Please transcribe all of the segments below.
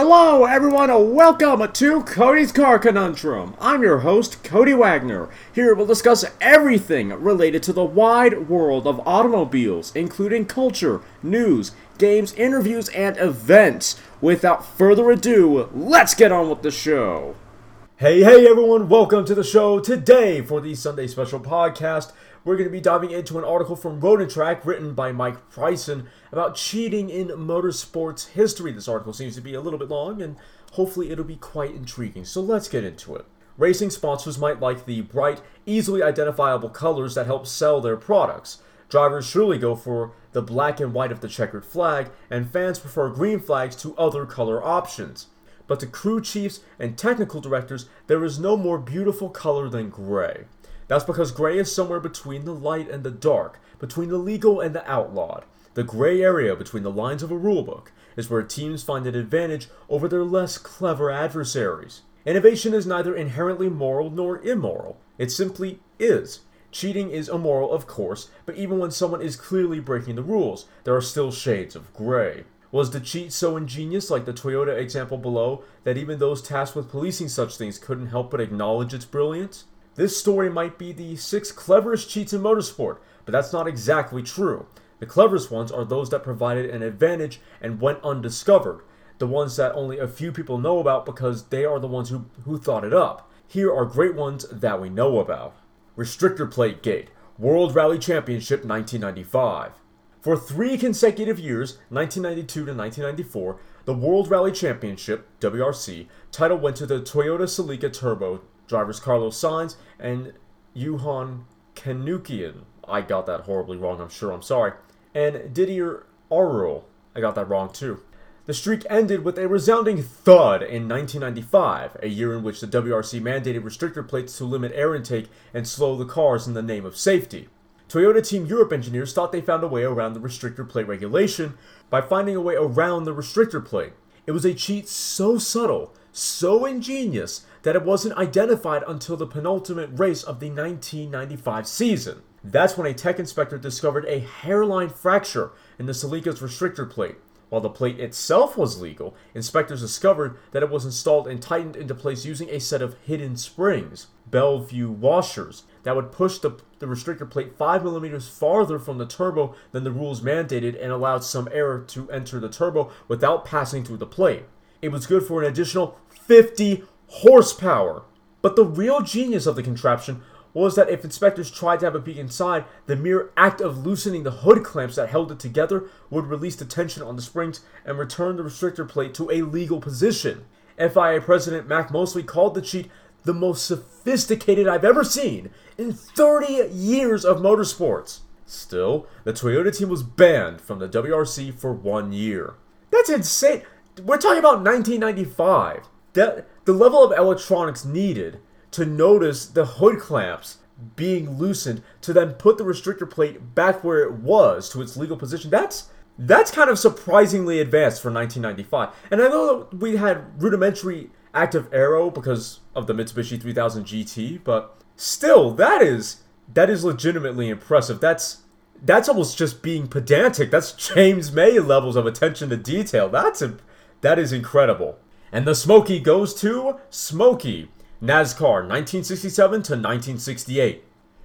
Hello, everyone, and welcome to Cody's Car Conundrum. I'm your host, Cody Wagner. Here we'll discuss everything related to the wide world of automobiles, including culture, news, games, interviews, and events. Without further ado, let's get on with the show. Hey, hey, everyone, welcome to the show. Today, for the Sunday special podcast, we're going to be diving into an article from Road and Track written by Mike Bryson about cheating in motorsports history. This article seems to be a little bit long, and hopefully, it'll be quite intriguing. So, let's get into it. Racing sponsors might like the bright, easily identifiable colors that help sell their products. Drivers surely go for the black and white of the checkered flag, and fans prefer green flags to other color options. But to crew chiefs and technical directors, there is no more beautiful color than gray. That's because gray is somewhere between the light and the dark, between the legal and the outlawed. The gray area between the lines of a rulebook is where teams find an advantage over their less clever adversaries. Innovation is neither inherently moral nor immoral, it simply is. Cheating is immoral, of course, but even when someone is clearly breaking the rules, there are still shades of gray. Was the cheat so ingenious, like the Toyota example below, that even those tasked with policing such things couldn't help but acknowledge its brilliance? This story might be the six cleverest cheats in motorsport, but that's not exactly true. The cleverest ones are those that provided an advantage and went undiscovered, the ones that only a few people know about because they are the ones who, who thought it up. Here are great ones that we know about. Restrictor Plate Gate, World Rally Championship 1995. For three consecutive years, 1992 to 1994, the World Rally Championship, WRC, title went to the Toyota Celica Turbo drivers Carlos Sainz and Johan Canoukkian. I got that horribly wrong, I'm sure, I'm sorry. And Didier Aurel. I got that wrong too. The streak ended with a resounding thud in 1995, a year in which the WRC mandated restrictor plates to limit air intake and slow the cars in the name of safety. Toyota Team Europe engineers thought they found a way around the restrictor plate regulation by finding a way around the restrictor plate. It was a cheat so subtle, so ingenious, that it wasn't identified until the penultimate race of the 1995 season. That's when a tech inspector discovered a hairline fracture in the Celica's restrictor plate. While the plate itself was legal, inspectors discovered that it was installed and tightened into place using a set of hidden springs, Belleville washers, that would push the, the restrictor plate 5 millimeters farther from the turbo than the rules mandated and allowed some air to enter the turbo without passing through the plate. It was good for an additional 50 horsepower. But the real genius of the contraption was that if inspectors tried to have a peek inside, the mere act of loosening the hood clamps that held it together would release the tension on the springs and return the restrictor plate to a legal position. FIA President Max Mosley called the cheat the most sophisticated I've ever seen in 30 years of motorsports. Still, the Toyota team was banned from the WRC for one year. That's insane. We're talking about 1995. That the level of electronics needed to notice the hood clamps being loosened to then put the restrictor plate back where it was to its legal position. That's that's kind of surprisingly advanced for 1995. And I know we had rudimentary active aero because of the Mitsubishi 3000 GT, but still that is that is legitimately impressive. That's that's almost just being pedantic. That's James May levels of attention to detail. That's a, that is incredible. And the Smoky goes to Smokey. NASCAR 1967 to 1968.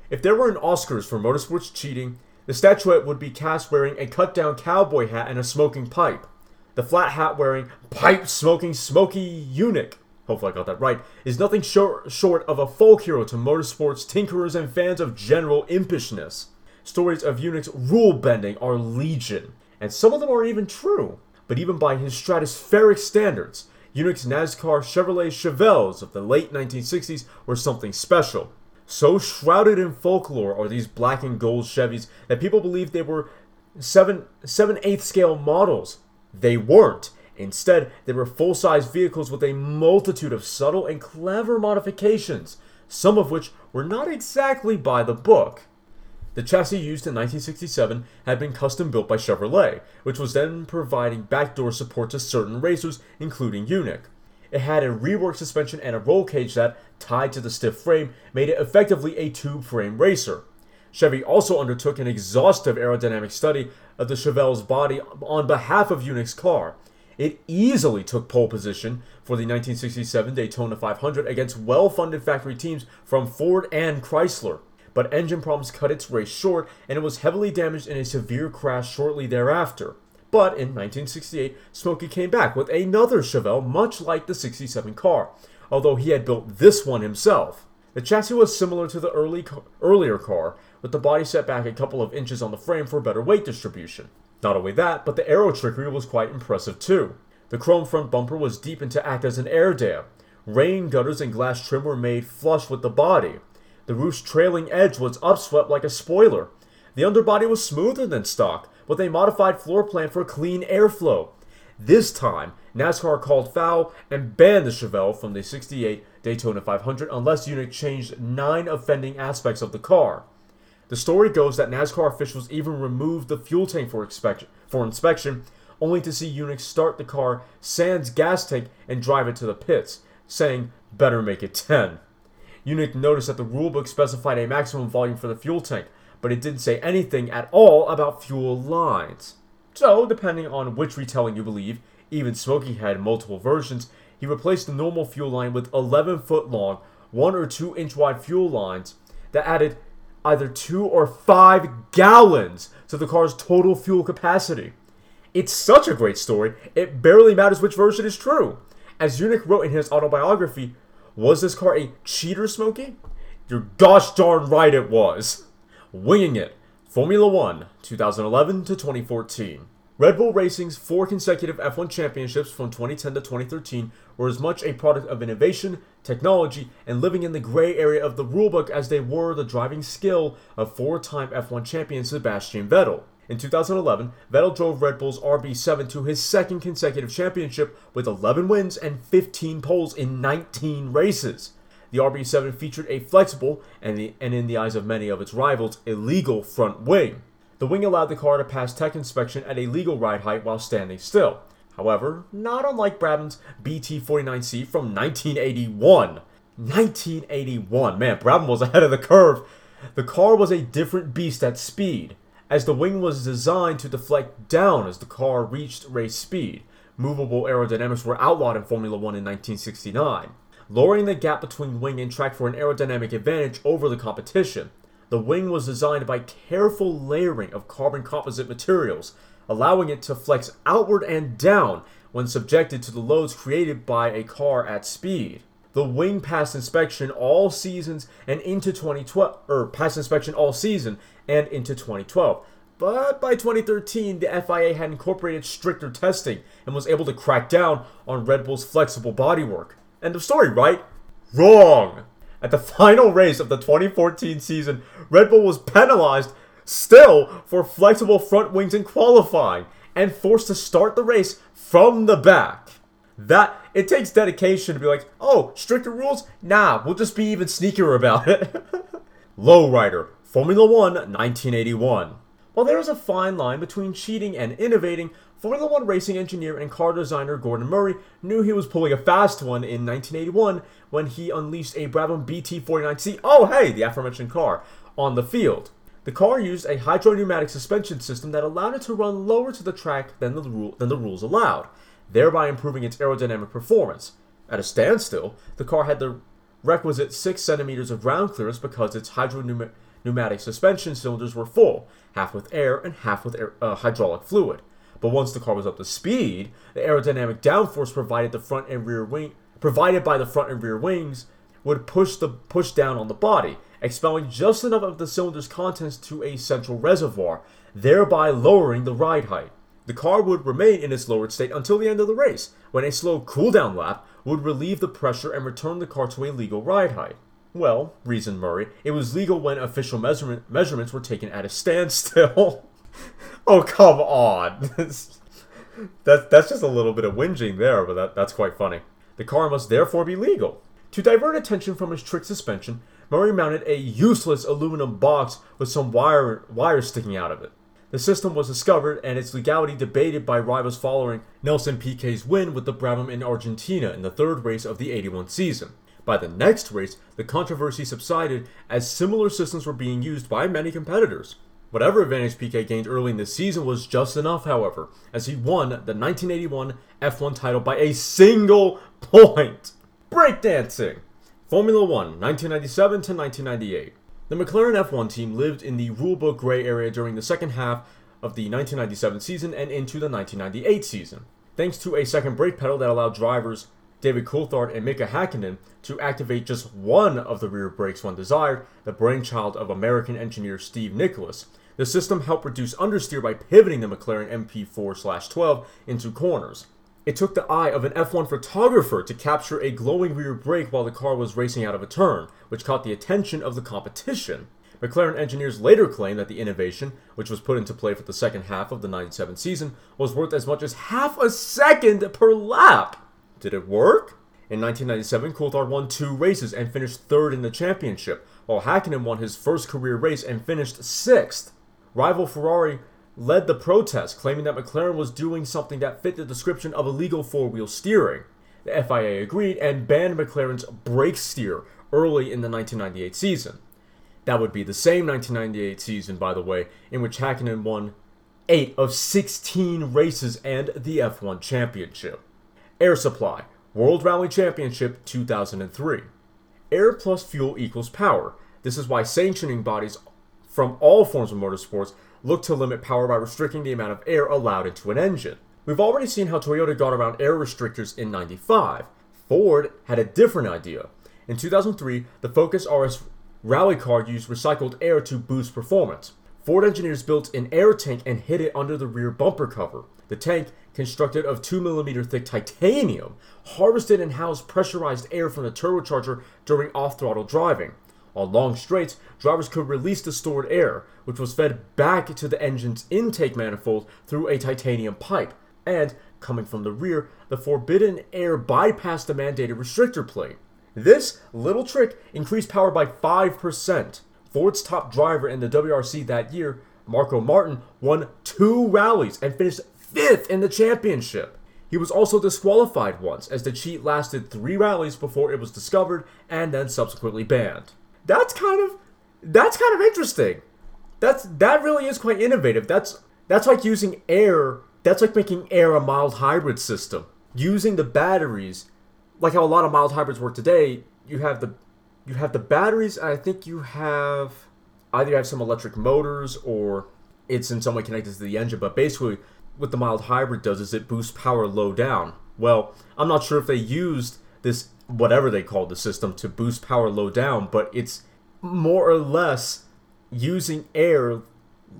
If there were an Oscars for motorsports cheating, the statuette would be cast wearing a cut down cowboy hat and a smoking pipe. The flat hat wearing, pipe smoking Smokey Yunick, hopefully I got that right, is nothing short, short of a folk hero to motorsports tinkerers and fans of general impishness. Stories of Yunick's rule bending are legion, and some of them are even true. But even by his stratospheric standards, Yunick's NASCAR Chevrolet Chevelles of the late 1960s were something special. So shrouded in folklore are these black and gold Chevys that people believed they were 7 7 8 scale models. They weren't. Instead, they were full size vehicles with a multitude of subtle and clever modifications, some of which were not exactly by the book. The chassis used in 1967 had been custom built by Chevrolet, which was then providing backdoor support to certain racers, including Yunick. It had a reworked suspension and a roll cage that, tied to the stiff frame, made it effectively a tube frame racer. Chevy also undertook an exhaustive aerodynamic study of the Chevelle's body on behalf of Yunick's car. It easily took pole position for the 1967 Daytona 500 against well funded factory teams from Ford and Chrysler. But engine problems cut its race short, and it was heavily damaged in a severe crash shortly thereafter. But in 1968, Smokey came back with another Chevelle much like the 67 car, although he had built this one himself. The chassis was similar to the early, earlier car, with the body set back a couple of inches on the frame for better weight distribution. Not only that, but the aero trickery was quite impressive too. The chrome front bumper was deepened to act as an air dam. Rain gutters and glass trim were made flush with the body. The roof's trailing edge was upswept like a spoiler. The underbody was smoother than stock, with a modified floor plan for clean airflow. This time, NASCAR called foul and banned the Chevelle from the 68 Daytona 500 unless Yunick changed nine offending aspects of the car. The story goes that NASCAR officials even removed the fuel tank for, inspection, for inspection, only to see Yunick start the car, sans gas tank, and drive it to the pits, saying, better make it 10. Yunick noticed that the rulebook specified a maximum volume for the fuel tank, but it didn't say anything at all about fuel lines. So, depending on which retelling you believe, even Smokey had multiple versions, he replaced the normal fuel line with 11 foot long, 1 or 2 inch wide fuel lines that added either 2 or 5 gallons to the car's total fuel capacity. It's such a great story, it barely matters which version is true. As Yunick wrote in his autobiography, was this car a cheater, Smokey? You're gosh darn right it was. Winging it. Formula One, 2011 to 2014. Red Bull Racing's four consecutive F1 championships from 2010 to 2013 were as much a product of innovation, technology, and living in the gray area of the rulebook as they were the driving skill of four time F1 champion Sebastian Vettel. In 2011, Vettel drove Red Bull's RB7 to his second consecutive championship with 11 wins and 15 poles in 19 races. The RB7 featured a flexible and, the, and in the eyes of many of its rivals, illegal front wing. The wing allowed the car to pass tech inspection at a legal ride height while standing still. However, not unlike Brabham's BT49C from 1981. 1981. Man, Brabham was ahead of the curve. The car was a different beast at speed, as the wing was designed to deflect down as the car reached race speed. Movable aerodynamics were outlawed in Formula One in 1969, lowering the gap between wing and track for an aerodynamic advantage over the competition. The wing was designed by careful layering of carbon composite materials, allowing it to flex outward and down when subjected to the loads created by a car at speed. The wing pass inspection all seasons and into 2012, or passed inspection all season and into 2012. But by 2013, the FIA had incorporated stricter testing and was able to crack down on Red Bull's flexible bodywork. End of story, right? Wrong! At the final race of the 2014 season, Red Bull was penalized still for flexible front wings in qualifying and forced to start the race from the back. That it takes dedication to be like, oh, stricter rules? Nah, we'll just be even sneakier about it. Lowrider, Formula One, 1981. While there is a fine line between cheating and innovating, Formula One racing engineer and car designer Gordon Murray knew he was pulling a fast one in 1981 when he unleashed a Brabham BT49C, oh hey, the aforementioned car, on the field. The car used a hydropneumatic suspension system that allowed it to run lower to the track than the, rule, than the rules allowed, thereby improving its aerodynamic performance. At a standstill, the car had the requisite 6 centimeters of ground clearance because its hydropneumatic suspension cylinders were full, half with air and half with air, uh, hydraulic fluid. But once the car was up to speed, the aerodynamic downforce provided the front and rear wing provided by the front and rear wings, would push the push down on the body, expelling just enough of the cylinder's contents to a central reservoir, thereby lowering the ride height. The car would remain in its lowered state until the end of the race, when a slow cool-down lap would relieve the pressure and return the car to a legal ride height. Well, reasoned Murray, it was legal when official measurement, measurements were taken at a standstill. oh, come on. that, that's just a little bit of whinging there, but that, that's quite funny. The car must therefore be legal. To divert attention from his trick suspension, Murray mounted a useless aluminum box with some wire wires sticking out of it. The system was discovered and its legality debated by rivals following Nelson Piquet's win with the Brabham in Argentina in the third race of the 81 season. By the next race, the controversy subsided as similar systems were being used by many competitors. Whatever advantage Piquet gained early in the season was just enough, however, as he won the 1981 F1 title by a single point. Breakdancing! Formula 1, 1997 to 1998. The McLaren F1 team lived in the rulebook gray area during the second half of the 1997 season and into the 1998 season, thanks to a second brake pedal that allowed drivers David Coulthard and Mika Hakkinen to activate just one of the rear brakes when desired, the brainchild of American engineer Steve Nichols. The system helped reduce understeer by pivoting the McLaren MP4/12 into corners. It took the eye of an F1 photographer to capture a glowing rear brake while the car was racing out of a turn, which caught the attention of the competition. McLaren engineers later claimed that the innovation, which was put into play for the second half of the 97 season, was worth as much as half a second per lap. Did it work? In 1997, Coulthard won two races and finished third in the championship, while Hakkinen won his first career race and finished sixth. Rival Ferrari led the protest, claiming that McLaren was doing something that fit the description of illegal four wheel steering. The FIA agreed and banned McLaren's brake steer early in the 1998 season. That would be the same 1998 season, by the way, in which Hakkinen won 8 of 16 races and the F1 championship. Air Supply, World Rally Championship 2003. Air plus fuel equals power. This is why sanctioning bodies from all forms of motorsports look to limit power by restricting the amount of air allowed into an engine. We've already seen how Toyota got around air restrictors in 95. Ford had a different idea. In 2003, the Focus RS rally car used recycled air to boost performance. Ford engineers built an air tank and hid it under the rear bumper cover. The tank, constructed of 2mm thick titanium, harvested and housed pressurized air from the turbocharger during off throttle driving. On long straights, drivers could release the stored air, which was fed back to the engine's intake manifold through a titanium pipe, and, coming from the rear, the forbidden air bypassed the mandated restrictor plate. This little trick increased power by 5%. Ford's top driver in the WRC that year, Markko Märtin, won two rallies and finished fifth in the championship. He was also disqualified once, as the cheat lasted three rallies before it was discovered and then subsequently banned that's kind of that's kind of interesting. That's that really is quite innovative. That's that's like using air. That's like making air a mild hybrid system. Using the batteries, like how a lot of mild hybrids work today. You have the you have the batteries, and I think you have either you have some electric motors or it's in some way connected to the engine. But basically, what the mild hybrid does is it boosts power low down. Well, I'm not sure if they used this whatever they call the system to boost power low down, but it's more or less using air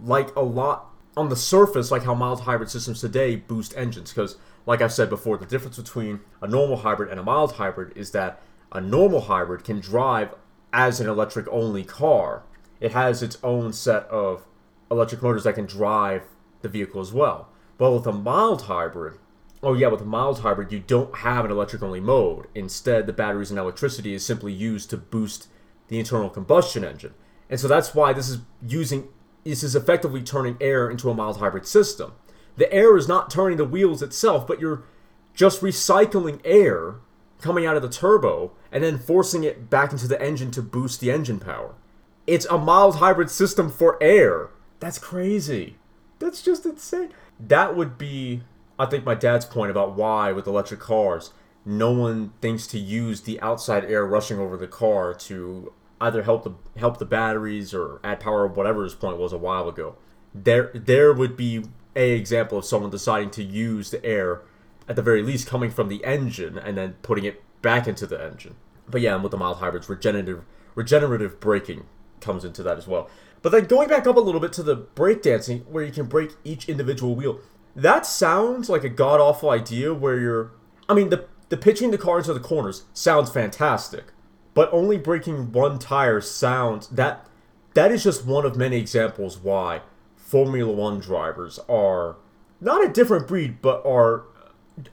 like a lot on the surface, like how mild hybrid systems today boost engines. Because, like I've said before, the difference between a normal hybrid and a mild hybrid is that a normal hybrid can drive as an electric only car. It has its own set of electric motors that can drive the vehicle as well. But with a mild hybrid, oh yeah, with a mild hybrid, you don't have an electric only mode. Instead, the batteries and electricity is simply used to boost the internal combustion engine. And so that's why this is using this is effectively turning air into a mild hybrid system. The air is not turning the wheels itself, but you're just recycling air coming out of the turbo and then forcing it back into the engine to boost the engine power. It's a mild hybrid system for air. That's crazy. That's just insane. That would be I think my dad's point about why with electric cars, no one thinks to use the outside air rushing over the car to either help the help the batteries or add power, whatever his point was a while ago. There there would be a example of someone deciding to use the air at the very least coming from the engine and then putting it back into the engine. But yeah, and with the mild hybrids, regenerative regenerative braking comes into that as well. But then going back up a little bit to the breakdancing, where you can brake each individual wheel, that sounds like a god awful idea where you're. I mean, the the pitching the car into the corners sounds fantastic, but only braking one tire sounds that that is just one of many examples why Formula One drivers are not a different breed, but are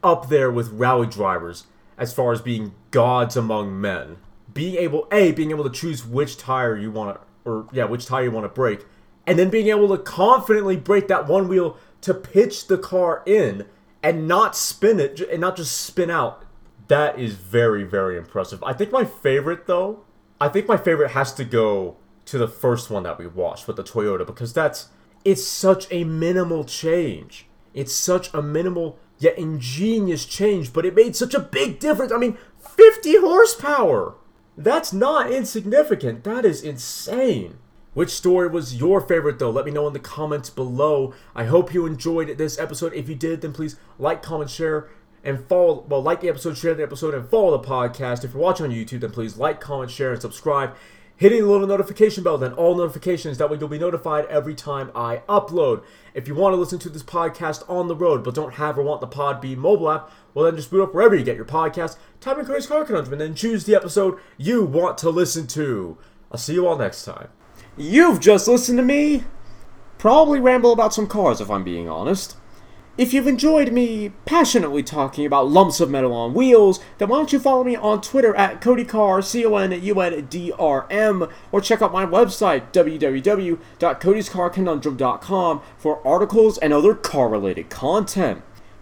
up there with rally drivers as far as being gods among men. Being able, a, being able to choose which tire you want to, or yeah, which tire you want to brake, and then being able to confidently brake that one wheel to pitch the car in and not spin it and not just spin out. That is very, very impressive. I think my favorite, though, I think my favorite has to go to the first one that we watched with the Toyota because that's it's such a minimal change. It's such a minimal yet ingenious change, but it made such a big difference. I mean, 50 horsepower. That's not insignificant. That is insane. Which story was your favorite though? Let me know in the comments below. I hope you enjoyed this episode. If you did, then please like, comment, share, and follow. Well, like the episode, share the episode, and follow the podcast. If you're watching on YouTube, then please like, comment, share, and subscribe. Hitting the little notification bell, then all notifications. That way you'll be notified every time I upload. If you want to listen to this podcast on the road but don't have or want the Podbean mobile app, well then just boot up wherever you get your podcast, type in Cody's Car Conundrum, and then choose the episode you want to listen to. I'll see you all next time. You've just listened to me probably ramble about some cars if I'm being honest. If you've enjoyed me passionately talking about lumps of metal on wheels, then why don't you follow me on Twitter at CodyCar, C-O-N-U-N-D-R-M, or check out my website, www.codyscarconundrum.com, for articles and other car-related content.